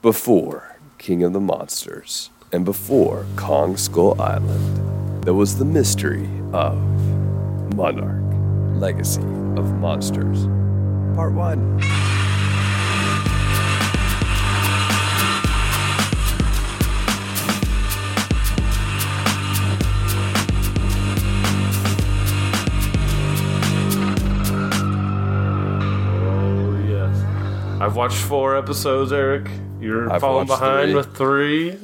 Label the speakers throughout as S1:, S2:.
S1: Before King of the Monsters and before Kong Skull Island, there was the mystery of Monarch Legacy of Monsters. Part 1.
S2: Watched four episodes. Eric, you're
S1: I've
S2: falling behind
S1: three.
S2: with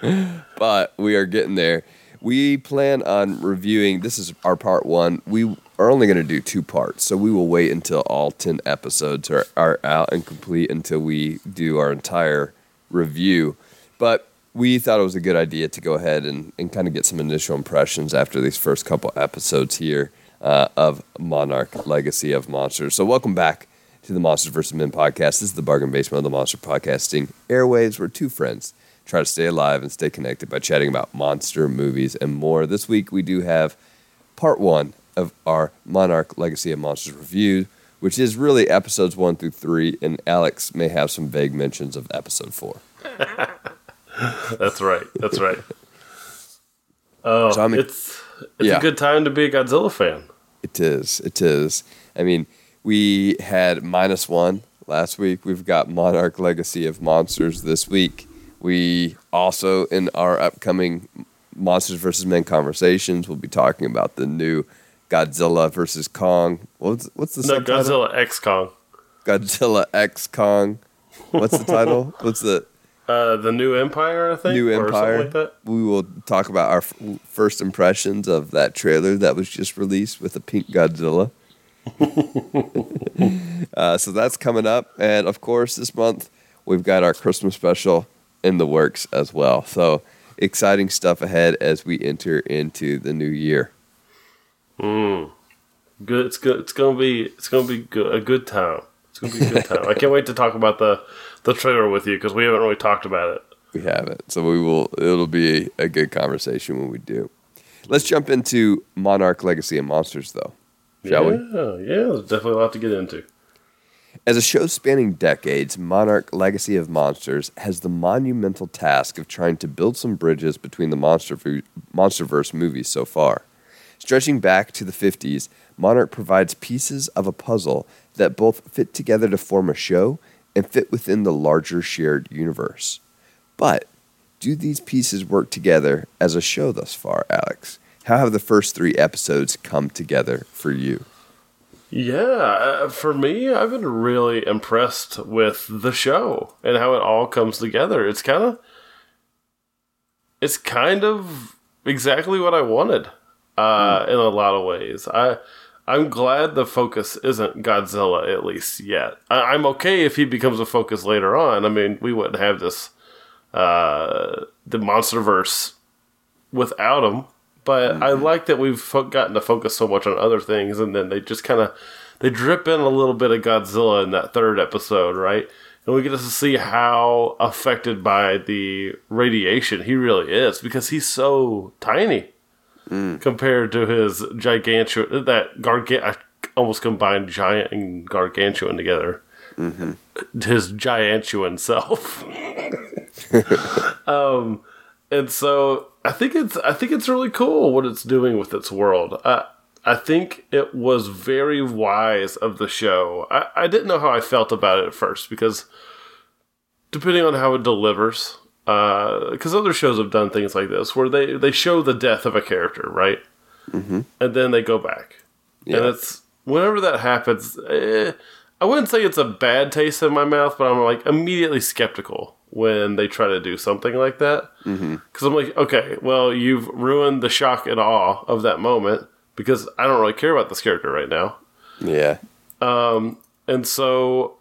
S2: three.
S1: but we are getting there. We plan on reviewing. This is our part one. We are only going to do two parts, so we will wait until all ten episodes are, are out and complete until we do our entire review. But we thought it was a good idea to go ahead and, and kind of get some initial impressions after these first couple episodes here uh, of Monarch Legacy of Monsters. So, welcome back to the Monsters vs. Men podcast. This is the bargain basement of the Monster Podcasting airwaves, where two friends try to stay alive and stay connected by chatting about monster movies and more. This week we do have part one of our Monarch Legacy of Monsters review, which is really episodes one through three, and Alex may have some vague mentions of episode four.
S2: That's right. That's right. Oh,
S1: So,
S2: it's it's
S1: Yeah.
S2: a good time to be a Godzilla fan.
S1: It is. It is. I mean, we had minus one last week. We've got Monarch Legacy of Monsters this week. We also, in our upcoming Monsters versus Men conversations, we'll be talking about the new Godzilla versus Kong. What's what's the
S2: No,
S1: subtitle?
S2: Godzilla X Kong,
S1: Godzilla X Kong. What's the title? What's the
S2: uh, the New Empire, I think,
S1: new Empire?
S2: like that.
S1: We will talk about our f- first impressions of that trailer that was just released with a pink Godzilla. uh, so that's coming up, and of course, this month we've got our Christmas special in the works as well. So exciting stuff ahead as we enter into the new year.
S2: Good. It's good. It's gonna be. It's gonna be good. A good time. Gonna be a good time. I can't wait to talk about the the trailer with you because we haven't really talked about it.
S1: We haven't, so we will. It'll be a good conversation when we do. Let's jump into Monarch Legacy of Monsters, though, shall we?
S2: yeah, yeah. There's definitely a lot to get into.
S1: As a show spanning decades, Monarch Legacy of Monsters has the monumental task of trying to build some bridges between the Monster Monsterverse movies so far. Stretching back to the 50s, Monarch provides pieces of a puzzle that both fit together to form a show and fit within the larger shared universe. But do these pieces work together as a show thus far, Alex? How have the first three episodes come together for you?
S2: Yeah, uh, for me, I've been really impressed with the show and how it all comes together. It's kind of, it's kind of exactly what I wanted uh, in a lot of ways. I, I'm glad the focus isn't Godzilla at least yet. I, I'm okay if he becomes a focus later on. I mean, we wouldn't have this, uh, the MonsterVerse without him. But I like that we've fo- gotten to focus so much on other things, and then they just kind of they drip in a little bit of Godzilla in that third episode, right? And we get to see how affected by the radiation he really is because he's so tiny compared to his gigantuan that gargant. I almost combined giant and gargantuan together. His gigantuan self. um, and so I think it's I think it's really cool what it's doing with its world. I I think it was very wise of the show. I, I didn't know how I felt about it at first because depending on how it delivers, because other shows have done things like this where they they show the death of a character, right, mm-hmm. and then they go back,
S1: yeah.
S2: and it's whenever that happens. Eh, I wouldn't say it's a bad taste in my mouth, but I'm like immediately skeptical when they try to do something like that. Because I'm like, okay, well, you've ruined the shock and awe of that moment because I don't really care about this character right now.
S1: Yeah.
S2: Um, and so,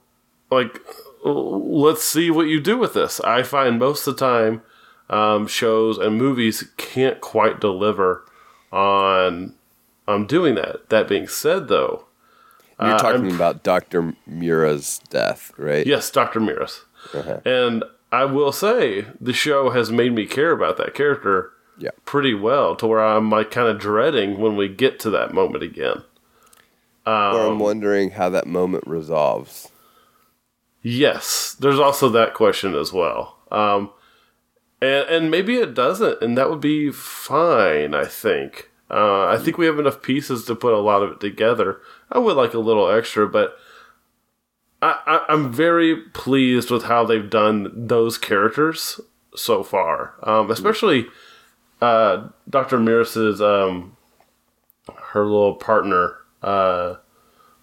S2: like, let's see what you do with this. I find most of the time um, shows and movies can't quite deliver on on doing that. That being said, though,
S1: You're
S2: Uh,
S1: talking about Dr. Miura's death, right?
S2: yes, Doctor Miura's,
S1: Uh-huh.
S2: and I will say the show has made me care about that character
S1: Yeah.
S2: pretty well to where I'm like kind of dreading when we get to that moment again.
S1: or
S2: Um,
S1: I'm wondering how that moment resolves.
S2: Yes, there's also that question as well. Um, and, and maybe it doesn't, and that would be fine, I think. Uh, I think we have enough pieces to put a lot of it together. I would like a little extra, but I, I, am very pleased with how they've done those characters so far. Um, especially uh, Dr. Miura's um, her little partner. Uh,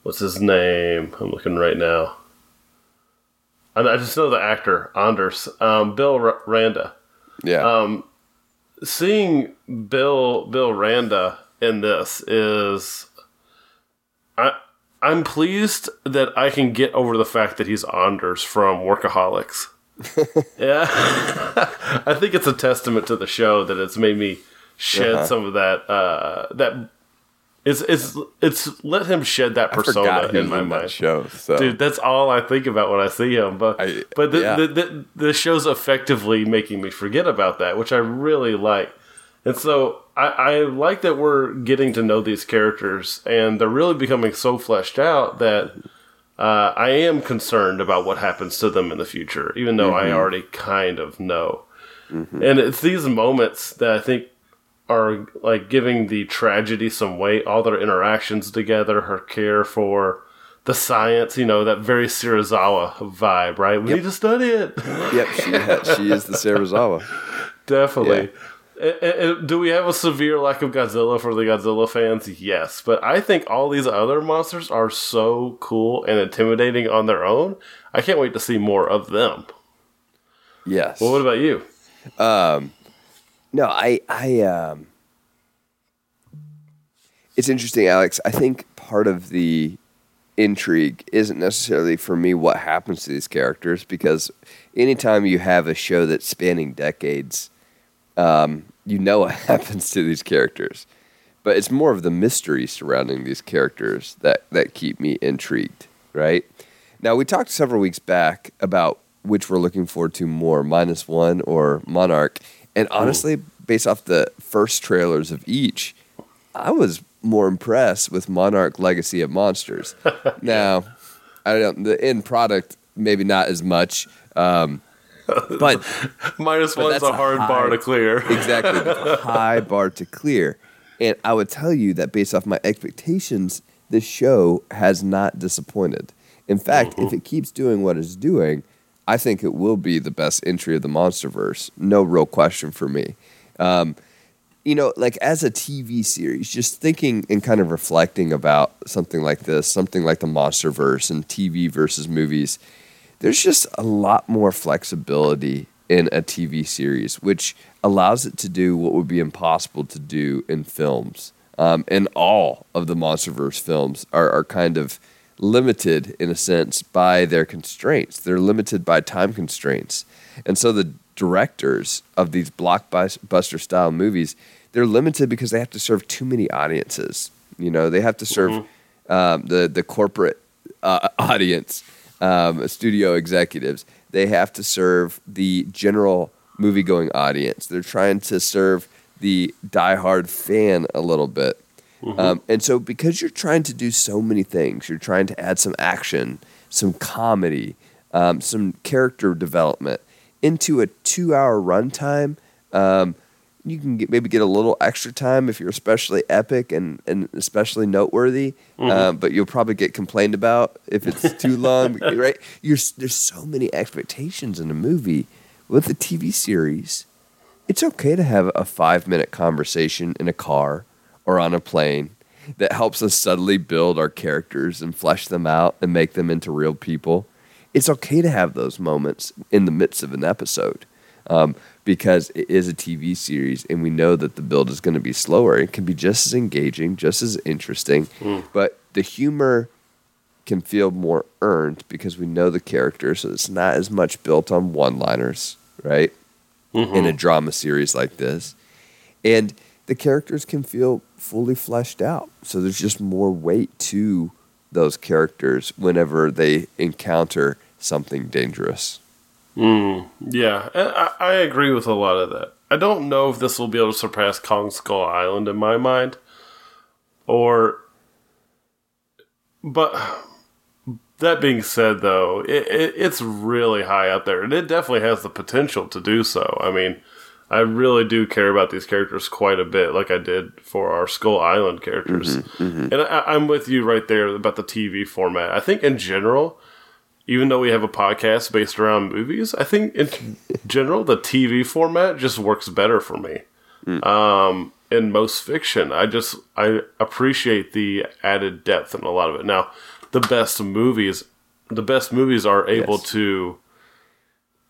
S2: what's his name? I'm looking right now. I, I just know the actor Anders, um, Bill R- Randa.
S1: Yeah.
S2: Um, seeing Bill Bill Randa in this is I I'm pleased that I can get over the fact that he's Anders from Workaholics. yeah, I think it's a testament to the show that it's made me shed uh-huh. some of that uh, that it's it's it's let him shed that persona in my in mind.
S1: show, so.
S2: dude, that's all I think about when I see him. But I, but the, yeah. the, the, the show's effectively making me forget about that, which I really like. And so I, I like that we're getting to know these characters, and they're really becoming so fleshed out that uh, I am concerned about what happens to them in the future, even though mm-hmm. I already kind of know. Mm-hmm. And it's these moments that I think are like giving the tragedy some weight. All their interactions together, her care for the science, you know, that very Serizawa vibe, right? We yep. need to study it.
S1: yep, she, she is the Serizawa.
S2: Definitely. Yeah. Eh, eh, eh, do we have a severe lack of Godzilla for the Godzilla fans? Yes, but I think all these other monsters are so cool and intimidating on their own. I can't wait to see more of them.
S1: Yes.
S2: Well, what about you?
S1: Um, no, I, I, um, it's interesting, Alex. I think part of the intrigue isn't necessarily for me what happens to these characters because anytime you have a show that's spanning decades, um, you know what happens to these characters. But it's more of the mystery surrounding these characters that, that keep me intrigued, right? Now, we talked several weeks back about which we're looking forward to more, Minus One or Monarch. And honestly, Ooh. based off the first trailers of each, I was more impressed with Monarch Legacy of Monsters. now, I don't know, the end product maybe not as much. Um, but
S2: minus but one's a hard a high, bar to clear.
S1: exactly, high bar to clear. And I would tell you that based off my expectations, this show has not disappointed. In fact, mm-hmm. if it keeps doing what it's doing, I think it will be the best entry of the MonsterVerse. No real question for me. Um, you know, like as a TV series, just thinking and kind of reflecting about something like this, something like the MonsterVerse and TV versus movies, there's just a lot more flexibility in a TV series, which allows it to do what would be impossible to do in films. Um, and all of the MonsterVerse films are, are kind of limited in a sense by their constraints. They're limited by time constraints. And so the directors of these blockbuster style movies, they're limited because they have to serve too many audiences. You know, they have to serve mm-hmm. um, the the corporate uh, audience, um, studio executives. They have to serve the general movie going audience. They're trying to serve the diehard fan a little bit. Mm-hmm. Um, and so, because you're trying to do so many things, you're trying to add some action, some comedy, um, some character development into a two hour runtime. Um, you can get, maybe get a little extra time if you're especially epic and, and especially noteworthy, mm-hmm. um, but you'll probably get complained about if it's too long, right? You're, there's so many expectations in a movie. With a TV series, it's okay to have a five minute conversation in a car or on a plane that helps us subtly build our characters and flesh them out and make them into real people. It's okay to have those moments in the midst of an episode um, because it is a TV series and we know that the build is going to be slower. It can be just as engaging, just as interesting, mm. but the humor can feel more earned because we know the characters, so it's not as much built on one liners, right? Mm-hmm. In a drama series like this. And the characters can feel fully fleshed out. So there's just more weight to those characters whenever they encounter something dangerous.
S2: Mm, yeah, I, I agree with a lot of that. I don't know if this will be able to surpass Kong Skull Island in my mind, or, but, that being said, though, it, it, it's really high up there, and it definitely has the potential to do so. I mean, I really do care about these characters quite a bit, like I did for our Skull Island characters. Mm-hmm, mm-hmm. And I, I'm with you right there about the TV format. I think in general, even though we have a podcast based around movies, I think in general the TV format just works better for me. Mm. Um, in most fiction, I just I appreciate the added depth in a lot of it. Now, the best movies, the best movies are able
S1: Yes.
S2: to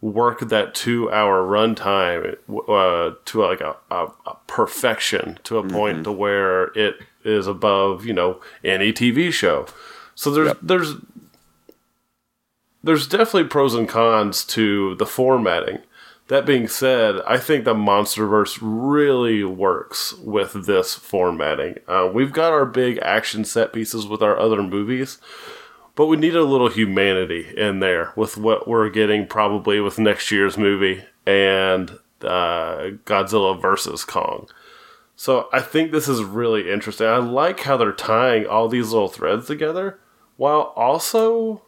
S2: work that two hour runtime uh, to like a, a, a perfection to a point to where it is above you know any TV show. So there's
S1: Yep.
S2: there's there's definitely pros and cons to the formatting. That being said, I think the MonsterVerse really works with this formatting. Uh, we've got our big action set pieces with our other movies, but we need a little humanity in there with what we're getting probably with next year's movie and uh, Godzilla versus Kong. So I think this is really interesting. I like how they're tying all these little threads together while also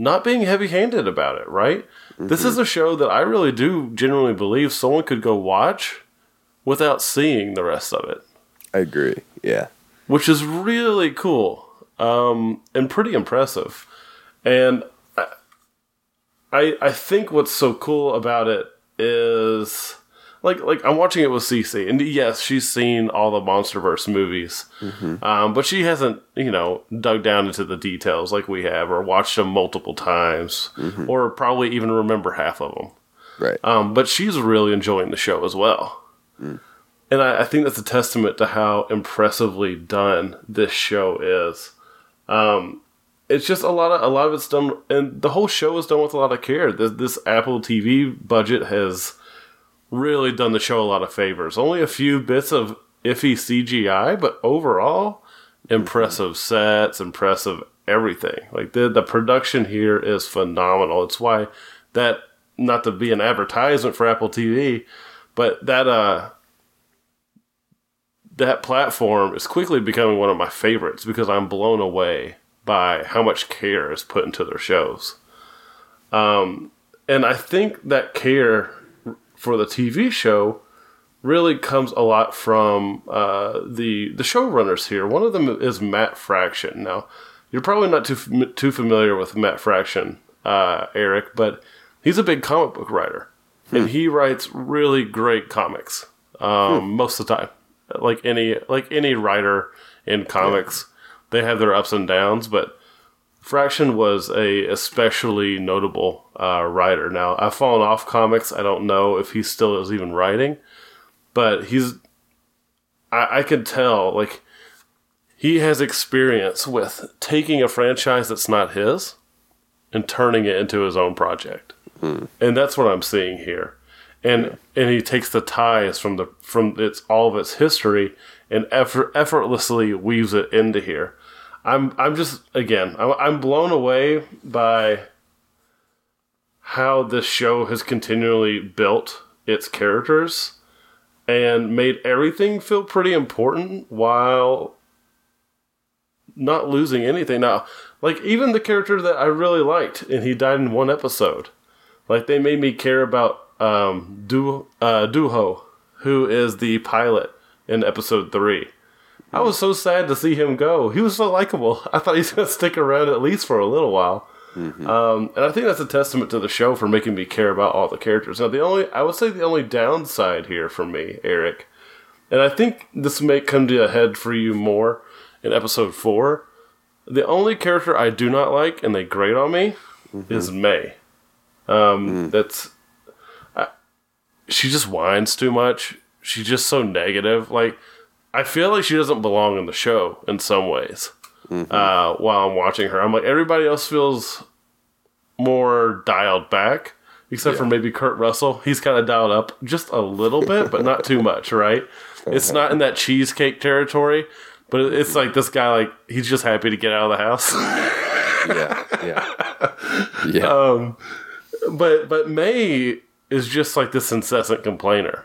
S2: not being heavy handed about it, right? This is a show that I really do genuinely believe someone could go watch without seeing the rest of it,
S1: I agree. Yeah.
S2: which is really cool um, and pretty impressive. And I, I, think what's so cool about it is like like I'm watching it with Cece, and yes, she's seen all the MonsterVerse movies, um, but she hasn't you know dug down into the details like we have, or watched them multiple times, or probably even remember half of them.
S1: Right.
S2: Um, but she's really enjoying the show as well. And I, I think that's a testament to how impressively done this show is. Um, it's just a lot of a lot of it's done, and the whole show is done with a lot of care. This, this Apple TV budget has really done the show a lot of favors. Only a few bits of iffy CGI, but overall, impressive sets, impressive everything. Like the the production here is phenomenal. It's why that not to be an advertisement for Apple TV, but that uh that platform is quickly becoming one of my favorites because I'm blown away by how much care is put into their shows. Um, and I think that care for the TV show really comes a lot from uh, the the showrunners here. One of them is Matt Fraction. Now, you're probably not too too familiar with Matt Fraction, uh, Eric, but he's a big comic book writer, and he writes really great comics um, most of the time. Like any like any writer in comics, they have their ups and downs, but Fraction was a especially notable uh, writer. Now I've fallen off comics. I don't know if he still is even writing, but he's. I, I can tell like he has experience with taking a franchise that's not his and turning it into his own project, and that's what I'm seeing here. And and he takes the ties from the from its all of its history and effort, effortlessly weaves it into here. I'm I'm just again I'm, I'm blown away by how this show has continually built its characters and made everything feel pretty important while not losing anything. Now, like even the character that I really liked and he died in one episode, like they made me care about um, du uh, Duho, who is the pilot in episode three. I was so sad to see him go. He was so likable. I thought he's going to stick around at least for a little while. Um, and I think that's a testament to the show for making me care about all the characters. Now, the only, I would say the only downside here for me, Eric, and I think this may come to a head for you more in episode four. The only character I do not like, and they grate on me, is May. Um, That's, I, she just whines too much. She's just so negative. Like, I feel like she doesn't belong in the show in some ways. Uh, while I'm watching her, I'm like everybody else feels more dialed back, except for maybe Kurt Russell. He's kind of dialed up just a little bit, but not too much, right? It's not in that cheesecake territory, but it's like this guy, like he's just happy to get out of the house.
S1: Yeah. Yeah. Yeah.
S2: um, but but May is just like this incessant complainer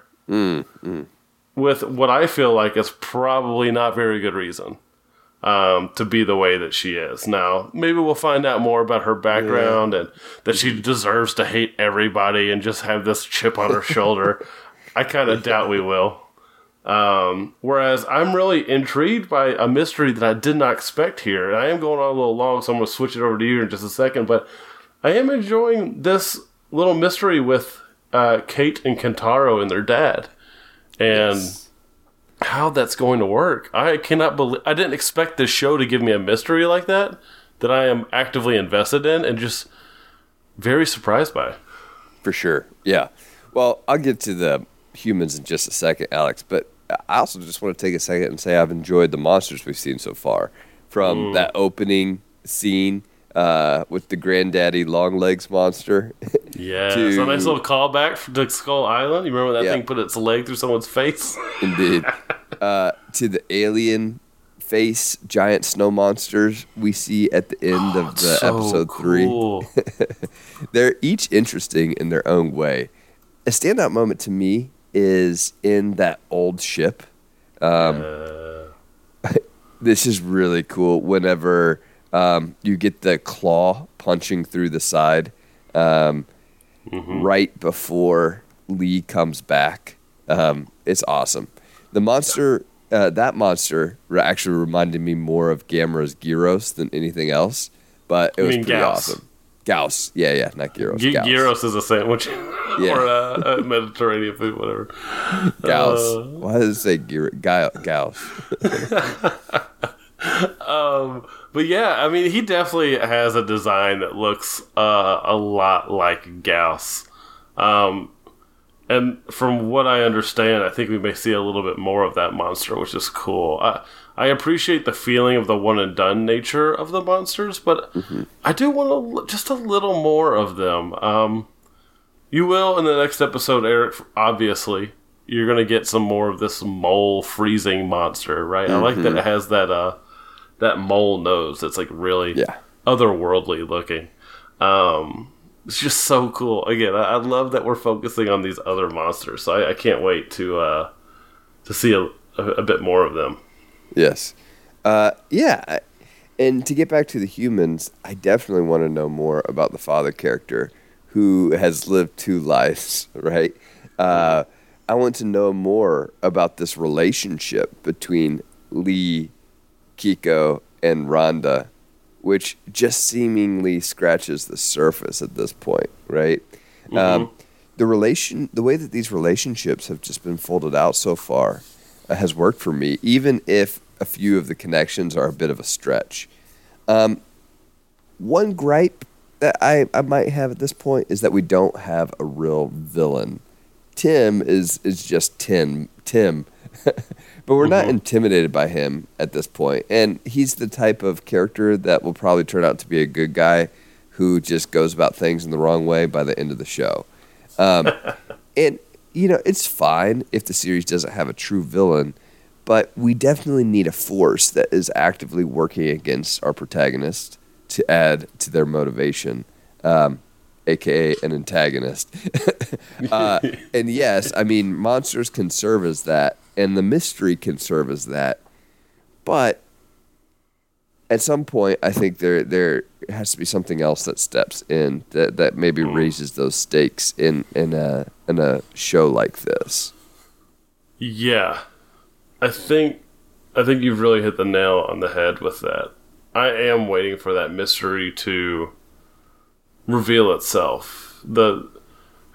S2: with what I feel like is probably not very good reason. um, to be the way that she is. Now, maybe we'll find out more about her background and that she deserves to hate everybody and just have this chip on her shoulder. I kind of doubt we will. Um, whereas I'm really intrigued by a mystery that I did not expect here. And I am going on a little long, so I'm going to switch it over to you in just a second. But I am enjoying this little mystery with uh, Cate and Kentaro and their dad. And. Yes how that's going to work. I cannot believe I didn't expect this show to give me a mystery like that that I am actively invested in and just very surprised by.
S1: For sure. Yeah. Well, I'll get to the humans in just a second, Alex, but I also just want to take a second and say I've enjoyed the monsters we've seen so far. From mm. that opening scene uh, with the granddaddy long legs monster.
S2: Yeah, to, a nice little callback to Skull Island. You remember that yeah. thing put its leg through someone's face?
S1: Indeed. uh, to the alien face giant snow monsters we see at the end oh, of the so episode cool. three. They're each interesting in their own way. A standout moment to me is in that old ship. Um, uh. this is really cool. Whenever um, you get the claw punching through the side um, mm-hmm. right before Lee comes back. Um, it's awesome. The monster, uh, that monster, actually reminded me more of Gamera's Gyros than anything else, but it was pretty Gyaos. awesome. Gyaos, yeah, yeah, not Gyros.
S2: G- Gyros is a sandwich, yeah. or a, a, Mediterranean food, whatever.
S1: Gyaos. Uh, Why does it say Gyros? Gyaos.
S2: um, but yeah, I mean, he definitely has a design that looks uh, a lot like Gyaos. Um, and from what I understand, I think we may see a little bit more of that monster, which is cool. I, I appreciate the feeling of the one and done nature of the monsters, but mm-hmm. I do want a, just a little more of them. Um, you will in the next episode, Eric. Obviously, you're going to get some more of this mole freezing monster, right? Mm-hmm. I like that mm-hmm. it has that uh, that mole nose that's like really
S1: yeah.
S2: otherworldly looking. Um, it's just so cool. Again, I, I, love that we're focusing on these other monsters. So I, I can't wait to uh, to see a, a, a, bit more of them.
S1: Yes, uh, yeah. And to get back to the humans, I definitely want to know more about the father character who has lived two lives. Right. Uh, I want to know more about this relationship between Lee Kiko, and Randa, which just seemingly scratches the surface at this point, right? Mm-hmm. Um, the relation, the way that these relationships have just been folded out so far, uh, has worked for me, even if a few of the connections are a bit of a stretch. Um, one gripe that I, I might have at this point is that we don't have a real villain. Tim is is just Tim Tim but we're mm-hmm. not intimidated by him at this point. And he's the type of character that will probably turn out to be a good guy who just goes about things in the wrong way by the end of the show. Um, and, you know, it's fine if the series doesn't have a true villain, but we definitely need a force that is actively working against our protagonist to add to their motivation. Um, aka an antagonist. uh, and yes, I mean monsters can serve as that, and the mystery can serve as that. But at some point, I think there there has to be something else that steps in that, that maybe hmm. raises those stakes in in a in a show like this.
S2: Yeah, I think I think you've really hit the nail on the head with that. I am waiting for that mystery to reveal itself. The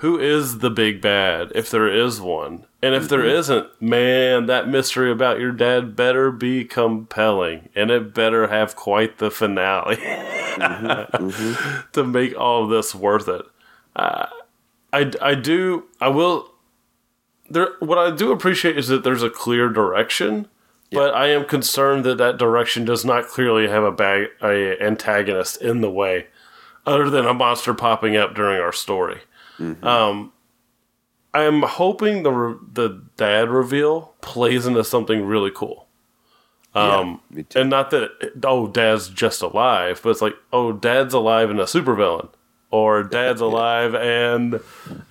S2: who is the big bad if there is one and if there mm-hmm. isn't man that mystery about your dad better be compelling and it better have quite the finale mm-hmm. Mm-hmm. to make all of this worth it uh, I, I do i will there what i do appreciate is that there's a clear direction but i am concerned that that direction does not clearly have a bag a antagonist in the way other than a monster popping up during our story Mm-hmm. Um, I'm hoping the re- the dad reveal plays into something really cool. Um, yeah, and not that oh, dad's just alive, but it's like oh, dad's alive and a supervillain, or dad's alive and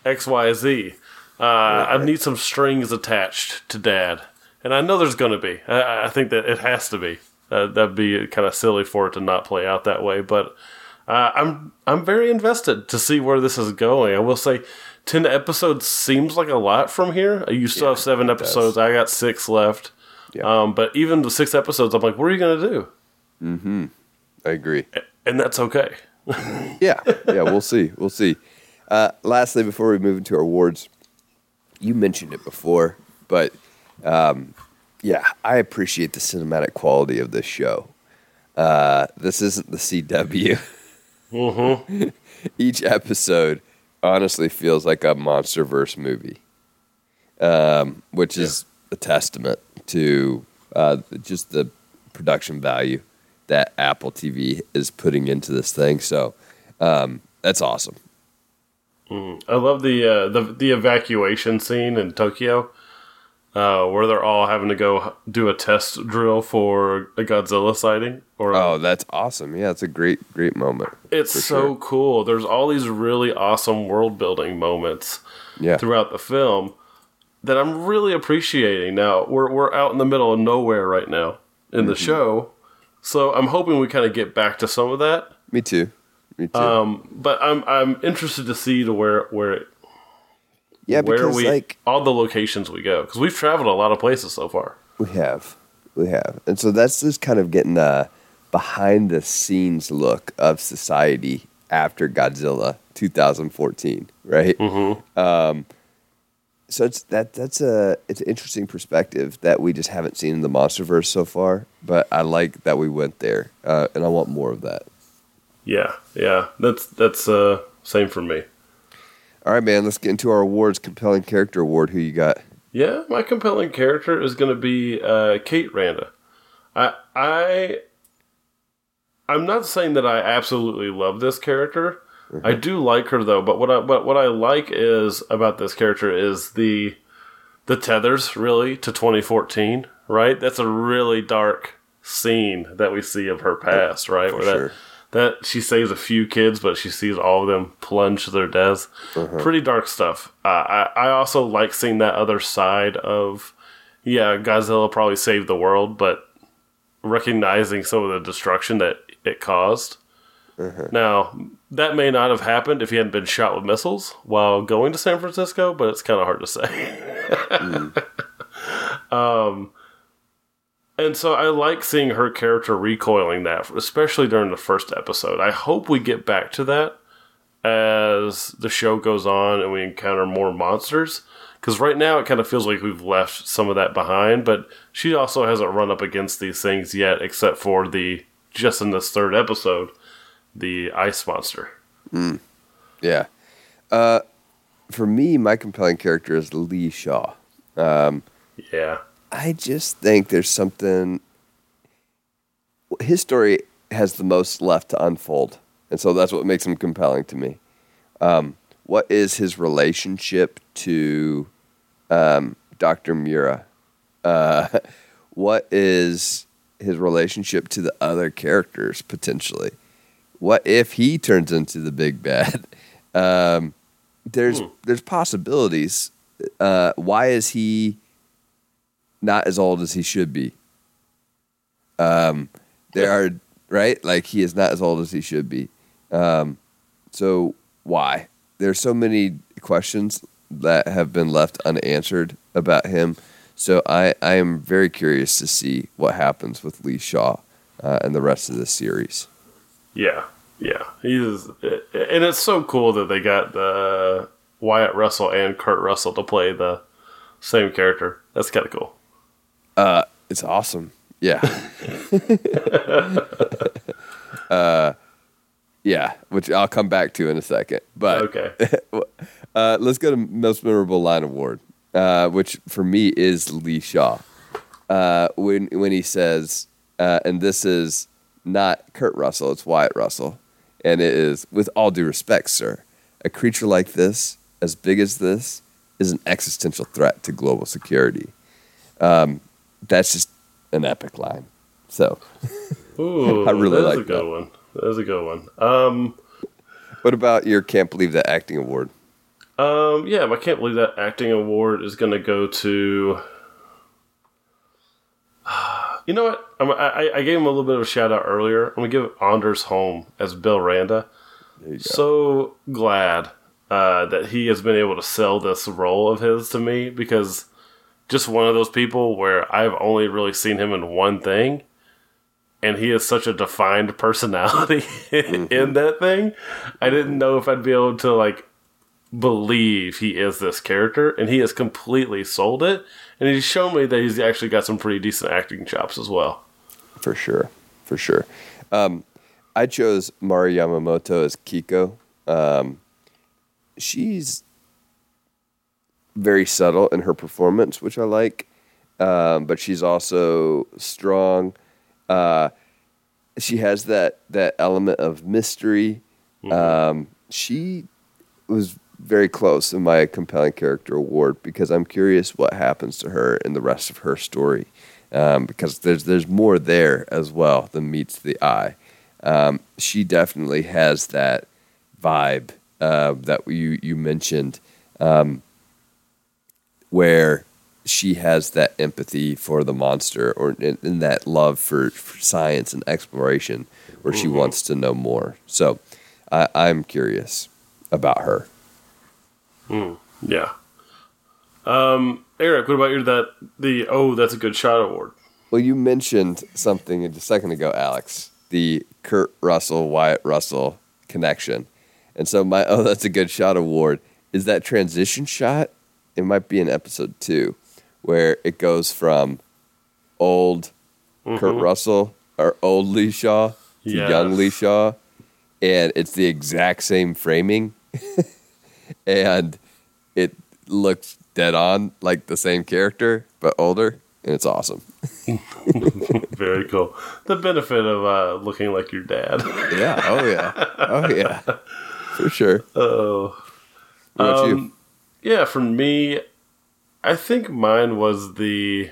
S2: X Y Z. Uh, right. I need some strings attached to dad, and I know there's going to be. I, I, think that it has to be. Uh, that'd be kind of silly for it to not play out that way. But uh, I'm I'm very invested to see where this is going. I will say, ten episodes seems like a lot from here. You still
S1: Yeah,
S2: have seven
S1: it does.
S2: episodes. I got six left.
S1: Yeah.
S2: Um, but even the six episodes, I'm like, what are you gonna do? Mhm.
S1: I agree.
S2: And that's okay.
S1: Yeah, yeah, we'll see. We'll see. Uh, lastly, before we move into our awards, you mentioned it before, but um, yeah, I appreciate the cinematic quality of this show. Uh, this isn't the CW. Each episode honestly feels like a MonsterVerse movie, um, which is a testament to uh, just the production value that Apple TV is putting into this thing. So um, that's awesome.
S2: I love the uh, the the evacuation scene in Tokyo, uh, where they're all having to go do a test drill for a Godzilla sighting. Or
S1: Oh, that's awesome. Yeah, it's a great, great moment.
S2: it's so
S1: sure.
S2: cool. There's all these really awesome world building moments
S1: Yeah.
S2: throughout the film that I'm really appreciating. Now we're we're out in the middle of nowhere right now in
S1: Mm-hmm.
S2: the show, so I'm hoping we kind of get back to some of that.
S1: Me too. Me too.
S2: Um, but I'm I'm interested to see to where where it
S1: yeah,
S2: where
S1: because
S2: we
S1: like
S2: all the locations we go because we've traveled a lot of places so far.
S1: we have, we have, and so that's just kind of getting a behind the scenes look of society after Godzilla 2014, right?
S2: Mm-hmm.
S1: Um, so it's that that's a it's an interesting perspective that we just haven't seen in the MonsterVerse so far. But I like that we went there, uh, and I want more of that.
S2: Yeah, yeah, that's that's uh same for me.
S1: All right, man. Let's get into our awards. Compelling character award. Who you got?
S2: Yeah, my compelling character is going to be uh, Cate Randa. I I I'm not saying that I absolutely love this character. I do like her though, but what I but what I like is about this character is the the tethers really to 2014, right? That's a really dark scene that we see of her past, right? Where
S1: sure.
S2: that that she saves a few kids, but she sees all of them plunge to their deaths. Pretty dark stuff. Uh, I I also like seeing that other side of yeah, Godzilla probably saved the world, but recognizing some of the destruction that it caused. Now, that may not have happened if he hadn't been shot with missiles while going to San Francisco, but it's kind of hard to say. um, and so I like seeing her character recoiling that, especially during the first episode. I hope we get back to that as the show goes on and we encounter more monsters. Because right now it kind of feels like we've left some of that behind, but she also hasn't run up against these things yet, except for the just in this third episode, the ice monster.
S1: Yeah. Uh, for me, my compelling character is Lee Shaw.
S2: Yeah,
S1: I just think there's something. His story has the most left to unfold, and so that's what makes him compelling to me. Um, what is his relationship to um, Dr. Miura? Uh, what is his relationship to the other characters potentially? What if he turns into the big bad? Um, there's there's possibilities. Uh, why is he not as old as he should be? Um, there are right, like he is not as old as he should be. Um, so why? There's so many questions that have been left unanswered about him. So I, I am very curious to see what happens with Lee Shaw uh, and the rest of the series.
S2: yeah, yeah. He's and it's so cool that they got the Wyatt Russell and Kurt Russell to play the same character. That's kind of cool.
S1: Uh, it's awesome. Yeah. uh, yeah, which I'll come back to in a second. But
S2: Okay.
S1: uh, let's go to most memorable line award, uh, which for me is Lee Shaw. Uh, when when he says, uh, and this is not Kurt Russell, it's Wyatt Russell, and it is with all due respect, sir, a creature like this, as big as this, is an existential threat to global security. Um, that's just an epic line. So,
S2: Ooh,
S1: I really like
S2: a good
S1: that.
S2: one. That is a good one. Um,
S1: what about your can't believe that acting award?
S2: um, yeah, I can't believe that acting award is going to go to. You know what? I'm, I, I gave him a little bit of a shout out earlier. I'm gonna give Anders Holm as Bill Randa. So glad uh, that he has been able to sell this role of his to me because just one of those people where I've only really seen him in one thing, and he is such a defined personality in that thing. I didn't know if I'd be able to like believe he is this character, and he has completely sold it. And he's shown me that he's actually got some pretty decent acting chops as well.
S1: For sure, for sure. Um, I chose Mari Yamamoto as Kiko. Um, she's very subtle in her performance, which I like, um, but she's also strong. Uh, she has that that element of mystery. Um, she was very close in my compelling character award because I'm curious what happens to her in the rest of her story. Um, because there's there's more there as well than meets the eye. Um, she definitely has that vibe uh, that you you mentioned, um, where she has that empathy for the monster or in, in that love for, for science and exploration, where she wants to know more. So I, I'm curious about her.
S2: Yeah. Um, Eric, what about your that the oh that's a good shot award?
S1: Well, you mentioned something a second ago, Alex, the Kurt Russell, Wyatt Russell connection. And so my oh that's a good shot award is that transition shot. It might be in episode two, where it goes from old Kurt Russell or old Lee Shaw to
S2: Yes.
S1: young Lee Shaw, and it's the exact same framing, and it looks dead on like the same character but older, and it's awesome.
S2: Very cool. The benefit of uh, looking like your dad.
S1: Yeah. Oh yeah. Oh yeah. For sure.
S2: oh.
S1: What about you?
S2: Yeah, for me, I think mine was the.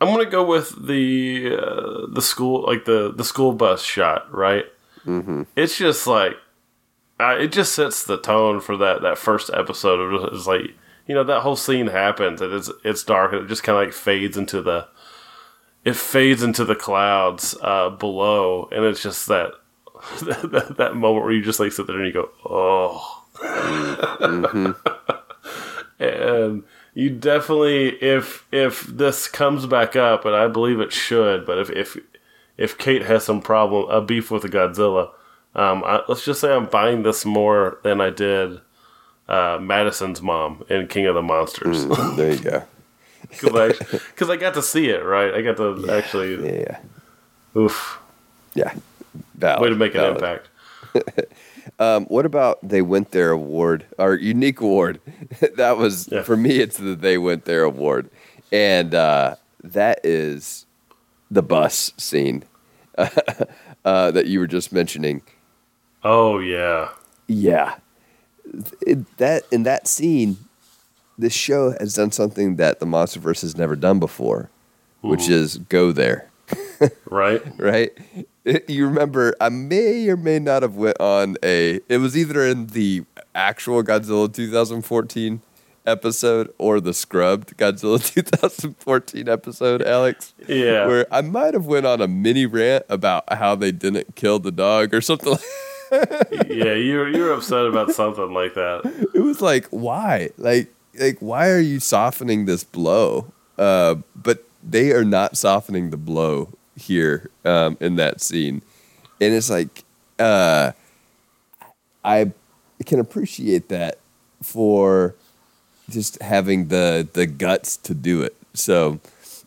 S2: I'm gonna go with the uh, the school like the the school bus shot, right? Mm-hmm. It's just like uh, it just sets the tone for that that first episode. It's like you know that whole scene happens and it's it's dark and it just kind of like fades into the it fades into the clouds uh, below, and it's just that that, that moment where you just like sit there and you go, oh. and you definitely, if if this comes back up, and I believe it should, but if if if Cate has some problem, a beef with Godzilla, um, I, let's just say I'm buying this more than I did uh, Madison's mom in King of the Monsters
S1: there you go.
S2: because I, got to see it right. I got to actually,
S1: Yeah.
S2: oof,
S1: Yeah. Valid.
S2: way to make an
S1: valid.
S2: impact.
S1: Um, what about they went there award or unique award? that was
S2: Yeah.
S1: for me. It's the they went there award, and uh, that is the bus scene uh, that you were just mentioning.
S2: Oh yeah.
S1: Yeah, it, that in that scene, this show has done something that the MonsterVerse has never done before, which is go there.
S2: right?
S1: right? You remember, I may or may not have went on a. It was either in the actual Godzilla 2014 episode or the scrubbed Godzilla 2014 episode, Alex.
S2: Yeah.
S1: Where I might have went on a mini rant about how they didn't kill the dog or something. Like,
S2: yeah, you're you're upset about something like that.
S1: it was like, why? Like, like why are you softening this blow? Uh, but they are not softening the blow here um, in that scene, and it's like uh, I can appreciate that for just having the the guts to do it. So,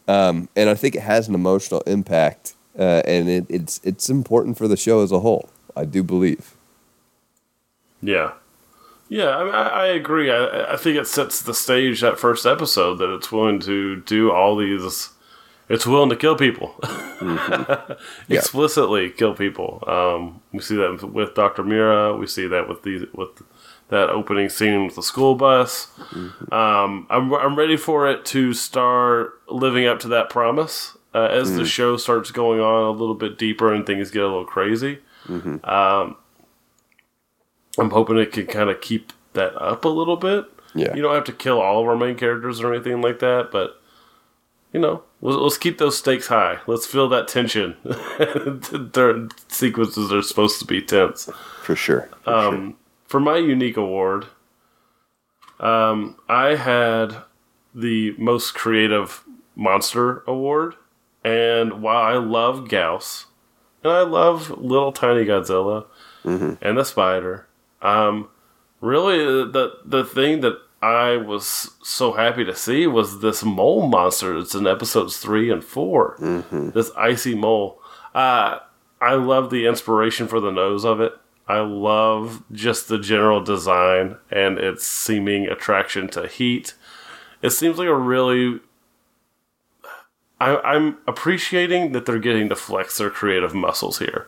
S1: um, and I think it has an emotional impact, uh, and it, it's it's important for the show as a whole. I do believe.
S2: Yeah. Yeah, I, I agree. I, I think it sets the stage that first episode that it's willing to do all these. It's willing to kill people,
S1: Yeah.
S2: explicitly kill people. Um, we see that with Doctor Miura. We see that with these with that opening scene with the school bus. Um, I'm I'm ready for it to start living up to that promise uh, as the show starts going on a little bit deeper and things get a little crazy. Um, I'm hoping it can kind of keep that up a little bit.
S1: Yeah.
S2: You don't have to kill all of our main characters or anything like that, but you know, let's, let's keep those stakes high. Let's feel that tension. Their sequences are supposed to be tense.
S1: For sure. For
S2: Um, for my unique award, um, I had the most creative monster award, and while I love Gyaos and I love little tiny Godzilla and the spider, um, really the the thing that I was so happy to see was this mole monster. It's in episodes three and 4 This icy mole. Uh, I love the inspiration for the nose of it. I love just the general design and its seeming attraction to heat. It seems like a really. I, I'm appreciating that they're getting to flex their creative muscles here.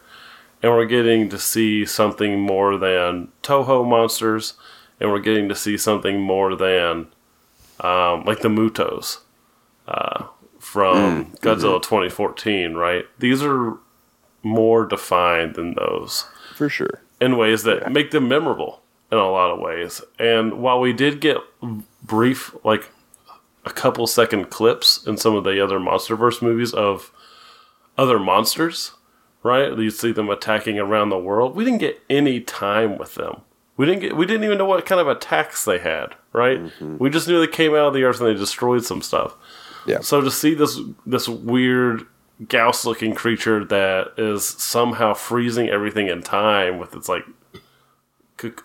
S2: And we're getting to see something more than Toho monsters, and we're getting to see something more than um, like the MUTOs uh, from Godzilla 2014, right? These are more defined than those
S1: For sure.
S2: in ways that make them memorable in a lot of ways. And while we did get brief, like a couple second clips in some of the other MonsterVerse movies of other monsters, right? You see them attacking around the world. We didn't get any time with them. We didn't get. We didn't even know what kind of attacks they had, right? We just knew they came out of the earth and they destroyed some stuff.
S1: Yeah.
S2: So to see this this weird Gyaos looking creature that is somehow freezing everything in time with its like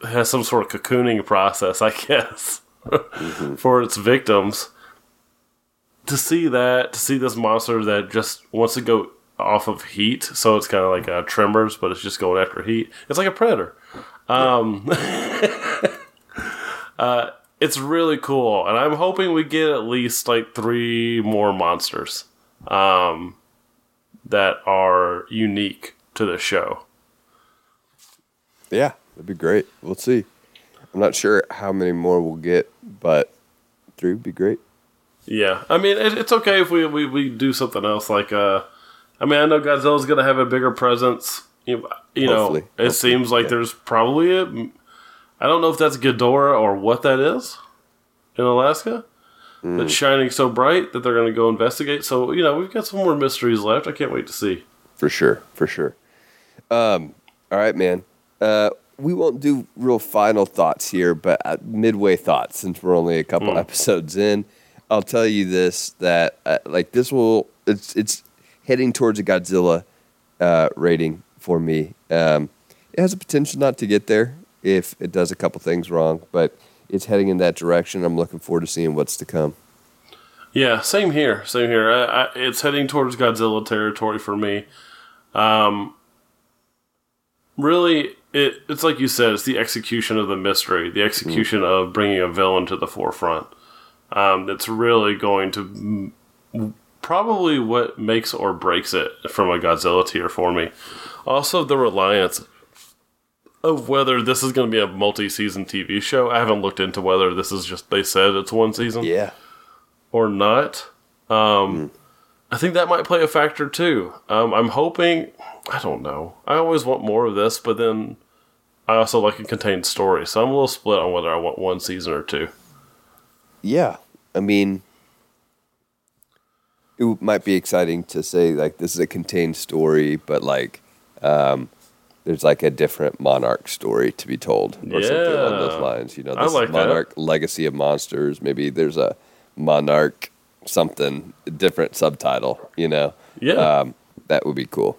S2: has some sort of cocooning process, I guess, for its victims. To see that, to see this monster that just wants to go off of heat, so it's kind of like uh, Tremors, but it's just going after heat. It's like a predator. Um, uh, it's really cool, and I'm hoping we get at least like three more monsters um, that are unique to the show.
S1: Yeah, that'd be great. We'll see. I'm not sure how many more we'll get, but three would be great.
S2: Yeah, I mean it, it's okay if we, we, we do something else. Like, uh, I mean, I know Godzilla's gonna have a bigger presence. You, you know, it
S1: Hopefully,
S2: seems like
S1: yeah.
S2: there's probably a. I don't know if that's Ghidorah or what that is in Alaska.
S1: Hmm.
S2: That's shining so bright that they're gonna go investigate. So you know, we've got some more mysteries left. I can't wait to see.
S1: For sure, for sure. Um, all right, man. Uh, we won't do real final thoughts here, but uh, midway thoughts since we're only a couple episodes in. I'll tell you this: that uh, like this will it's it's heading towards a Godzilla uh, rating for me. Um, it has a potential not to get there if it does a couple things wrong, but it's heading in that direction. I'm looking forward to seeing what's to come.
S2: Yeah, same here. Same here. I, I, it's heading towards Godzilla territory for me. Um, really, it it's like you said. It's the execution of the mystery, the execution of bringing a villain to the forefront. Um, that's really going to m- probably what makes or breaks it from a Godzilla tier for me. Also, the reliance of whether this is going to be a multi-season TV show. I haven't looked into whether this is just they said it's one season
S1: Yeah,
S2: or not. Um, I think that might play a factor too. Um, I'm hoping. I don't know. I always want more of this, but then I also like a contained story, so I'm a little split on whether I want one season or two.
S1: Yeah, I mean, it might be exciting to say like this is a contained story, but like um, there's like a different monarch story to be told or something along those lines. You know, this
S2: like
S1: is
S2: that.
S1: monarch legacy of monsters. Maybe there's a monarch something different subtitle. You know,
S2: Yeah,
S1: um, that would be cool.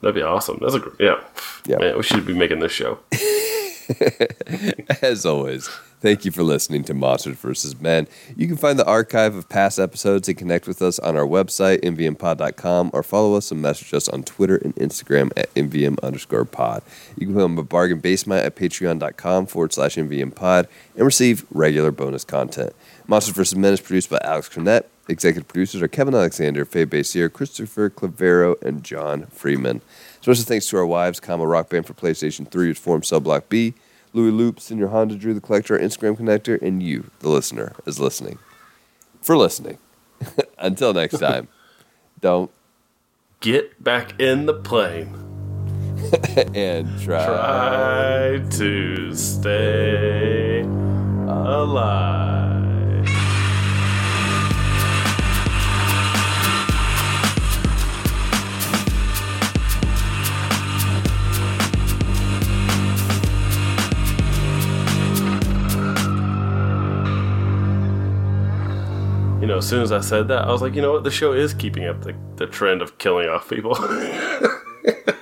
S2: that'd be awesome. That's a gr- yeah.
S1: Yeah.
S2: Man, we should be making this show.
S1: As always, thank you for listening to Monsters vs. Men. You can find the archive of past episodes and connect with us on our website, mvmpod.com, or follow us and message us on Twitter and Instagram at mvm underscore pod. You can become a bargain basement at patreon.com forward slash mvmpod and receive regular bonus content. Monsters vs. Men is produced by Alex Cornett. Executive producers are Kevin Alexander, Faye Basier, Christopher Clavero, and John Freeman. Special thanks to our wives, Kama Rock Band for PlayStation 3, which formed Cell Block B, Louis Loops and your Honda Drew the Collector, our Instagram connector, and you, the listener, is listening. For listening. Until next time, don't
S2: Get back in the plane.
S1: and try.
S2: Try to stay alive. You know, as soon as I said that, I was like, you know what, the show is keeping up the, the trend of killing off people.